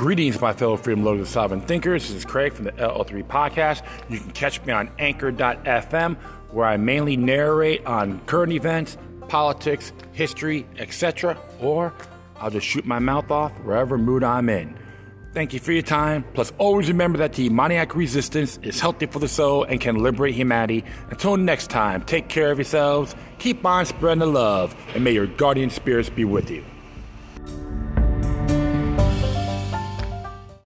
Greetings, my fellow freedom lovers and sovereign thinkers. This is Craig from the LL3 podcast. You can catch me on anchor.fm, where I mainly narrate on current events, politics, history, etc., or I'll just shoot my mouth off wherever mood I'm in. Thank you for your time. Plus, always remember that the demoniac resistance is healthy for the soul and can liberate humanity. Until next time, take care of yourselves, keep on spreading the love, and may your guardian spirits be with you.